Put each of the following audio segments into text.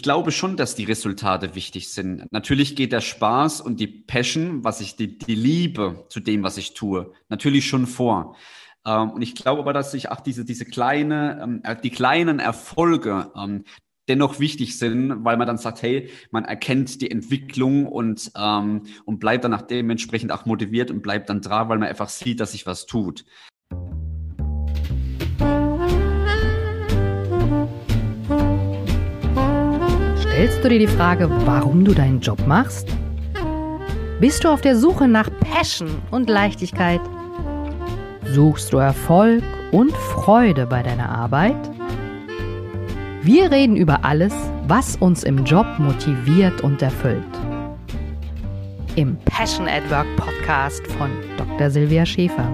ich glaube schon, dass die Resultate wichtig sind. Natürlich geht der Spaß und die Passion, was ich, die, die Liebe zu dem, was ich tue, natürlich schon vor. Ähm, und ich glaube aber, dass sich auch diese, diese kleine, ähm, äh, die kleinen Erfolge ähm, dennoch wichtig sind, weil man dann sagt, hey, man erkennt die Entwicklung und, ähm, und bleibt dann auch dementsprechend auch motiviert und bleibt dann dran, weil man einfach sieht, dass sich was tut. Stellst du dir die Frage, warum du deinen Job machst? Bist du auf der Suche nach Passion und Leichtigkeit? Suchst du Erfolg und Freude bei deiner Arbeit? Wir reden über alles, was uns im Job motiviert und erfüllt. Im Passion at Work Podcast von Dr. Silvia Schäfer.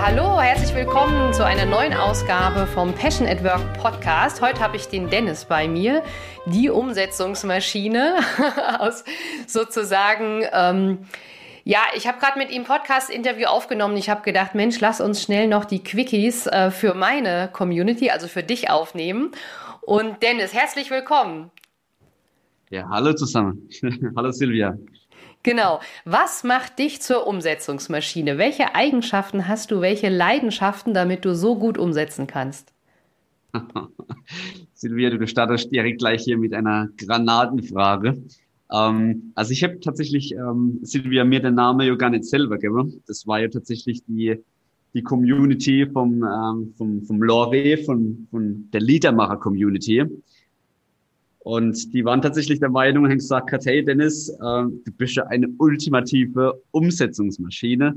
Hallo, herzlich willkommen zu einer neuen Ausgabe vom Passion at Work Podcast. Heute habe ich den Dennis bei mir, die Umsetzungsmaschine aus sozusagen. Ähm, ja, ich habe gerade mit ihm Podcast-Interview aufgenommen. Ich habe gedacht, Mensch, lass uns schnell noch die Quickies äh, für meine Community, also für dich aufnehmen. Und Dennis, herzlich willkommen. Ja, hallo zusammen. hallo Silvia. Genau. Was macht dich zur Umsetzungsmaschine? Welche Eigenschaften hast du, welche Leidenschaften, damit du so gut umsetzen kannst? Silvia, du startest direkt gleich hier mit einer Granatenfrage. Ähm, also ich habe tatsächlich, ähm, Silvia, mir den Namen ja gar nicht selber gegeben. Das war ja tatsächlich die, die Community vom, ähm, vom, vom Lore, von, von der Liedermacher-Community. Und die waren tatsächlich der Meinung und haben gesagt, hey Dennis, äh, du bist ja eine ultimative Umsetzungsmaschine.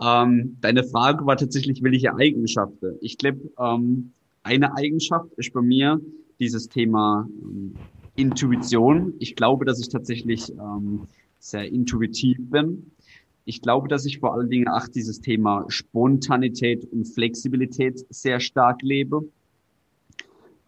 Ähm, deine Frage war tatsächlich, welche Eigenschaften? Ich glaube, ähm, eine Eigenschaft ist bei mir dieses Thema ähm, Intuition. Ich glaube, dass ich tatsächlich ähm, sehr intuitiv bin. Ich glaube, dass ich vor allen Dingen auch dieses Thema Spontanität und Flexibilität sehr stark lebe.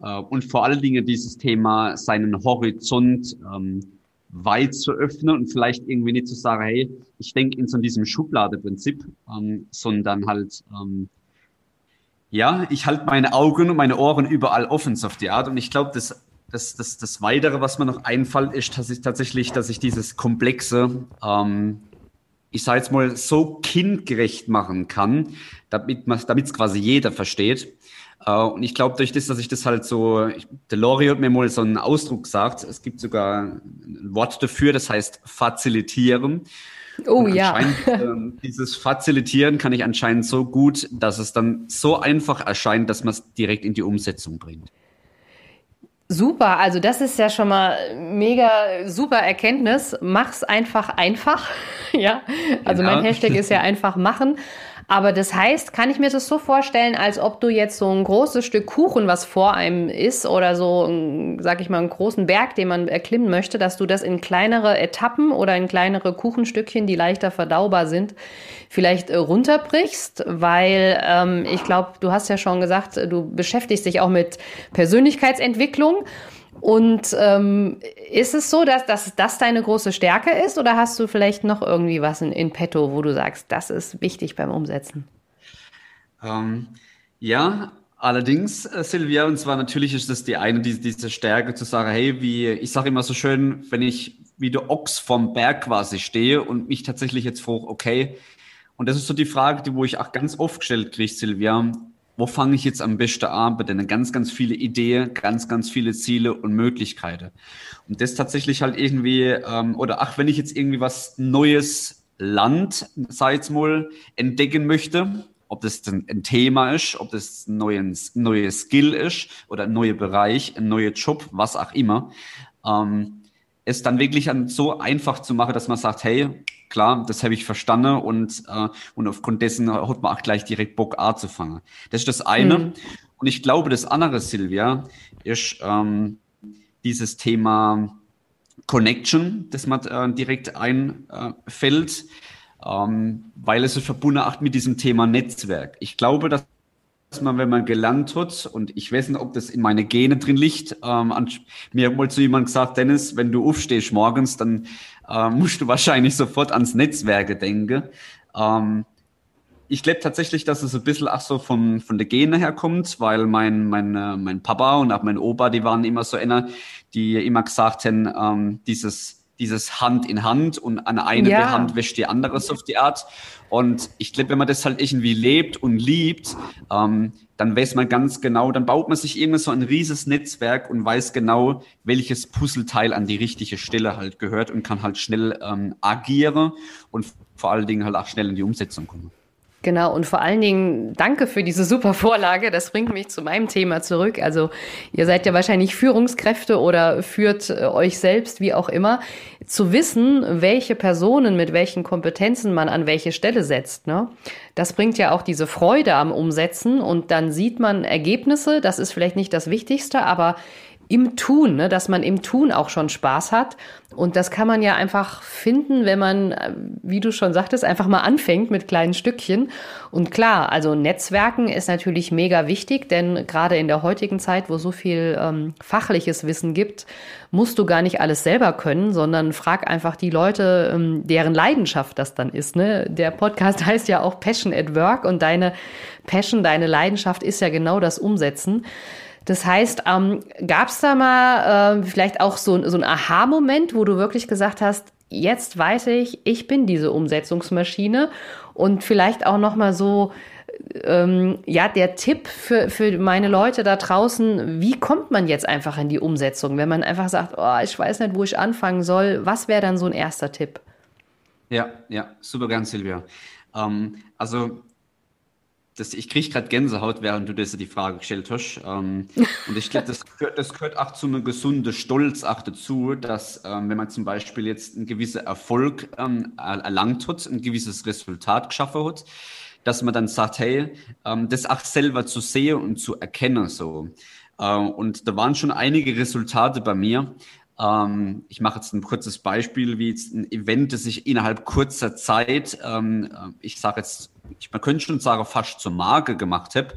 Äh, und vor allen Dingen dieses Thema, seinen Horizont ähm, weit zu öffnen und vielleicht irgendwie nicht zu sagen, hey, ich denke in so diesem Schubladeprinzip, ähm, sondern halt, ähm, ja, ich halte meine Augen und meine Ohren überall offen so auf die Art. Und ich glaube, das, das, das, das Weitere, was mir noch einfällt, ist tatsächlich, dass ich dieses Komplexe, ähm, ich sage jetzt mal, so kindgerecht machen kann, damit es quasi jeder versteht. Uh, und ich glaube, durch das, dass ich das halt so, ich, der Lori hat mir mal so einen Ausdruck gesagt, es gibt sogar ein Wort dafür, das heißt facilitieren. Oh ja. Ähm, dieses Facilitieren kann ich anscheinend so gut, dass es dann so einfach erscheint, dass man es direkt in die Umsetzung bringt. Super, also das ist ja schon mal mega super Erkenntnis. Mach's einfach einfach. ja, also genau. mein Hashtag ist ja einfach machen. Aber das heißt, kann ich mir das so vorstellen, als ob du jetzt so ein großes Stück Kuchen, was vor einem ist, oder so, sag ich mal, einen großen Berg, den man erklimmen möchte, dass du das in kleinere Etappen oder in kleinere Kuchenstückchen, die leichter verdaubar sind, vielleicht äh, runterbrichst, weil ähm, ich glaube, du hast ja schon gesagt, du beschäftigst dich auch mit Persönlichkeitsentwicklung. Und ähm, ist es so, dass, dass das deine große Stärke ist oder hast du vielleicht noch irgendwie was in, in petto, wo du sagst, das ist wichtig beim Umsetzen? Ähm, ja, allerdings, äh, Silvia, und zwar natürlich ist das die eine, die, diese Stärke zu sagen, hey, wie, ich sage immer so schön, wenn ich wie der Ochs vom Berg quasi stehe und mich tatsächlich jetzt frage, okay, und das ist so die Frage, die wo ich auch ganz oft gestellt kriege, Silvia, wo fange ich jetzt am besten an? Bei denen ganz, ganz viele Ideen, ganz, ganz viele Ziele und Möglichkeiten. Und das tatsächlich halt irgendwie, ähm, oder ach, wenn ich jetzt irgendwie was Neues Land, ich jetzt mal, entdecken möchte, ob das ein, Thema ist, ob das ein neues, neues Skill ist oder ein neuer Bereich, ein neuer Job, was auch immer, ähm, es dann wirklich so einfach zu machen, dass man sagt, hey, klar, das habe ich verstanden und, äh, und aufgrund dessen hat man auch gleich direkt Bock A zu fangen. Das ist das eine. Mhm. Und ich glaube, das andere, Silvia, ist ähm, dieses Thema Connection, das man äh, direkt einfällt, äh, ähm, weil es ist verbunden auch mit diesem Thema Netzwerk. Ich glaube, dass dass man, wenn man gelernt hat, und ich weiß nicht, ob das in meine Gene drin liegt, ähm, an, mir hat mal zu jemandem gesagt, Dennis, wenn du aufstehst morgens, dann äh, musst du wahrscheinlich sofort ans Netzwerke denken. Ähm, ich glaube tatsächlich, dass es ein bisschen auch so von, von der Gene herkommt, weil mein, mein, äh, mein Papa und auch mein Opa, die waren immer so einer, die immer gesagt haben, ähm, dieses dieses Hand in Hand und an eine ja. Hand wäscht die andere so auf die Art. Und ich glaube, wenn man das halt irgendwie lebt und liebt, ähm, dann weiß man ganz genau, dann baut man sich irgendwie so ein rieses Netzwerk und weiß genau, welches Puzzleteil an die richtige Stelle halt gehört und kann halt schnell ähm, agieren und vor allen Dingen halt auch schnell in die Umsetzung kommen. Genau, und vor allen Dingen danke für diese super Vorlage. Das bringt mich zu meinem Thema zurück. Also ihr seid ja wahrscheinlich Führungskräfte oder führt äh, euch selbst, wie auch immer. Zu wissen, welche Personen mit welchen Kompetenzen man an welche Stelle setzt, ne? das bringt ja auch diese Freude am Umsetzen und dann sieht man Ergebnisse. Das ist vielleicht nicht das Wichtigste, aber im Tun, ne, dass man im Tun auch schon Spaß hat. Und das kann man ja einfach finden, wenn man, äh, wie du schon sagtest, einfach mal anfängt mit kleinen Stückchen. Und klar, also Netzwerken ist natürlich mega wichtig, denn gerade in der heutigen Zeit, wo so viel ähm, fachliches Wissen gibt, musst du gar nicht alles selber können, sondern frag einfach die Leute, ähm, deren Leidenschaft das dann ist. Ne? Der Podcast heißt ja auch Passion at Work und deine Passion, deine Leidenschaft ist ja genau das Umsetzen. Das heißt, ähm, gab es da mal äh, vielleicht auch so, so ein Aha-Moment, wo du wirklich gesagt hast, jetzt weiß ich, ich bin diese Umsetzungsmaschine und vielleicht auch noch mal so ähm, ja, der Tipp für, für meine Leute da draußen, wie kommt man jetzt einfach in die Umsetzung, wenn man einfach sagt, oh, ich weiß nicht, wo ich anfangen soll, was wäre dann so ein erster Tipp? Ja, ja, super gern, Silvia. Ähm, also das, ich kriege gerade Gänsehaut, während du das die Frage gestellt hast. Ähm, und ich glaube, das, das gehört auch zu einem gesunden Stolz auch dazu, dass ähm, wenn man zum Beispiel jetzt einen gewissen Erfolg ähm, erlangt hat, ein gewisses Resultat geschaffen hat, dass man dann sagt, hey, ähm, das auch selber zu sehen und zu erkennen so. Äh, und da waren schon einige Resultate bei mir. Ähm, ich mache jetzt ein kurzes Beispiel, wie jetzt ein Event, das ich innerhalb kurzer Zeit, ähm, äh, ich sage jetzt ich, man könnte schon sagen, fast zur Marke gemacht habe.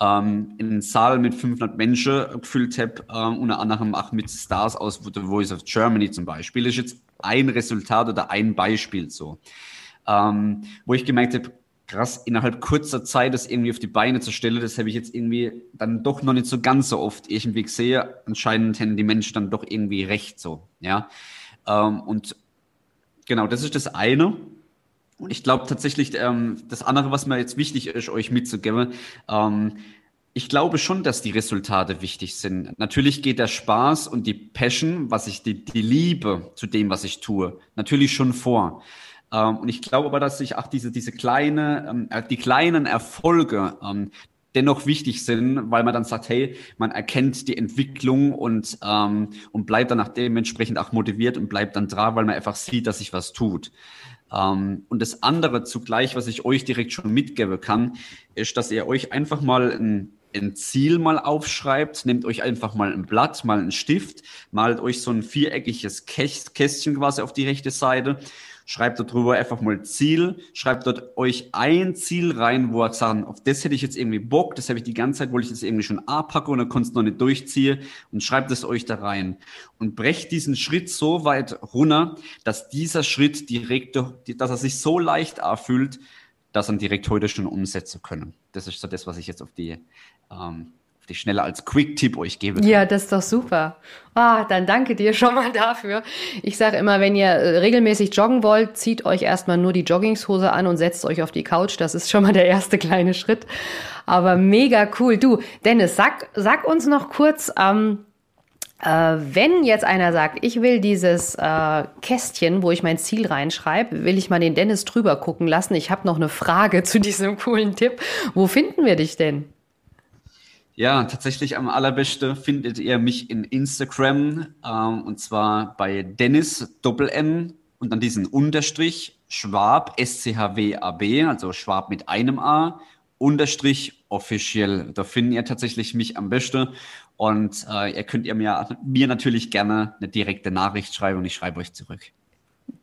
Ähm, in einen Saal mit 500 Menschen gefüllt habe, ähm, unter anderem auch mit Stars aus The Voice of Germany zum Beispiel. Das ist jetzt ein Resultat oder ein Beispiel so. Ähm, wo ich gemerkt habe, krass, innerhalb kurzer Zeit das irgendwie auf die Beine zu stellen, das habe ich jetzt irgendwie dann doch noch nicht so ganz so oft irgendwie gesehen. Anscheinend hätten die Menschen dann doch irgendwie recht so, ja. Ähm, und genau, das ist das eine. Und ich glaube tatsächlich, ähm, das andere, was mir jetzt wichtig ist, euch mitzugeben, ähm, ich glaube schon, dass die Resultate wichtig sind. Natürlich geht der Spaß und die Passion, was ich, die, die Liebe zu dem, was ich tue, natürlich schon vor. Ähm, und ich glaube aber, dass sich auch diese, diese kleine, ähm, äh, die kleinen Erfolge, ähm, dennoch wichtig sind, weil man dann sagt, hey, man erkennt die Entwicklung und, ähm, und bleibt dann auch dementsprechend auch motiviert und bleibt dann dran, weil man einfach sieht, dass sich was tut. Ähm, und das andere zugleich, was ich euch direkt schon mitgeben kann, ist, dass ihr euch einfach mal ein, ein Ziel mal aufschreibt, nehmt euch einfach mal ein Blatt, mal einen Stift, malt euch so ein viereckiges Kästchen quasi auf die rechte Seite schreibt darüber einfach mal Ziel, schreibt dort euch ein Ziel rein, wo ihr sagt, auf das hätte ich jetzt irgendwie Bock, das habe ich die ganze Zeit, wollte ich das irgendwie schon abpacken und dann konnte es noch nicht durchziehen. Und schreibt es euch da rein. Und brecht diesen Schritt so weit runter, dass dieser Schritt direkt, dass er sich so leicht erfüllt, dass er direkt heute schon umsetzen können. Das ist so das, was ich jetzt auf die ähm, die schneller als Quick-Tipp euch gebe. Ja, das ist doch super. Ah, dann danke dir schon mal dafür. Ich sage immer, wenn ihr äh, regelmäßig joggen wollt, zieht euch erstmal nur die Joggingshose an und setzt euch auf die Couch. Das ist schon mal der erste kleine Schritt. Aber mega cool. Du, Dennis, sag, sag uns noch kurz, ähm, äh, wenn jetzt einer sagt, ich will dieses äh, Kästchen, wo ich mein Ziel reinschreibe, will ich mal den Dennis drüber gucken lassen. Ich habe noch eine Frage zu diesem coolen Tipp. Wo finden wir dich denn? Ja, tatsächlich am allerbesten findet ihr mich in Instagram ähm, und zwar bei Dennis Doppel N und dann diesen Unterstrich Schwab S-C-H-W-A-B, also Schwab mit einem A Unterstrich official. Da findet ihr tatsächlich mich am besten und äh, ihr könnt ihr mir, mir natürlich gerne eine direkte Nachricht schreiben und ich schreibe euch zurück.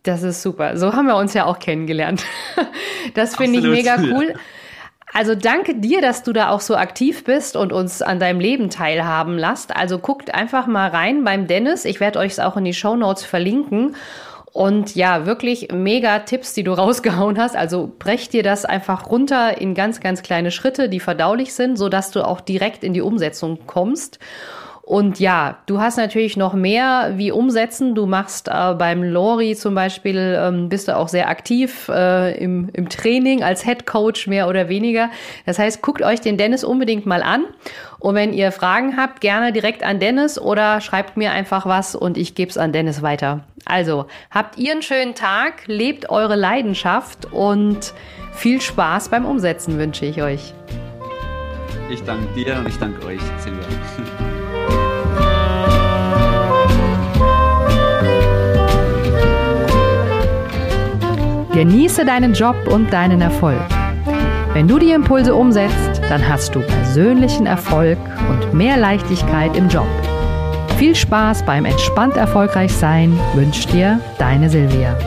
Das ist super. So haben wir uns ja auch kennengelernt. Das finde ich mega cool. Also danke dir, dass du da auch so aktiv bist und uns an deinem Leben teilhaben lässt. Also guckt einfach mal rein beim Dennis. Ich werde euch es auch in die Show Notes verlinken. Und ja, wirklich mega Tipps, die du rausgehauen hast. Also brech dir das einfach runter in ganz, ganz kleine Schritte, die verdaulich sind, sodass du auch direkt in die Umsetzung kommst. Und ja, du hast natürlich noch mehr wie umsetzen. Du machst äh, beim Lori zum Beispiel, ähm, bist du auch sehr aktiv äh, im, im Training als Head Coach mehr oder weniger. Das heißt, guckt euch den Dennis unbedingt mal an. Und wenn ihr Fragen habt, gerne direkt an Dennis oder schreibt mir einfach was und ich gebe es an Dennis weiter. Also, habt ihr einen schönen Tag, lebt eure Leidenschaft und viel Spaß beim Umsetzen wünsche ich euch. Ich danke dir und ich danke euch, Silvia. Genieße deinen Job und deinen Erfolg. Wenn du die Impulse umsetzt, dann hast du persönlichen Erfolg und mehr Leichtigkeit im Job. Viel Spaß beim entspannt erfolgreich sein wünscht dir deine Silvia.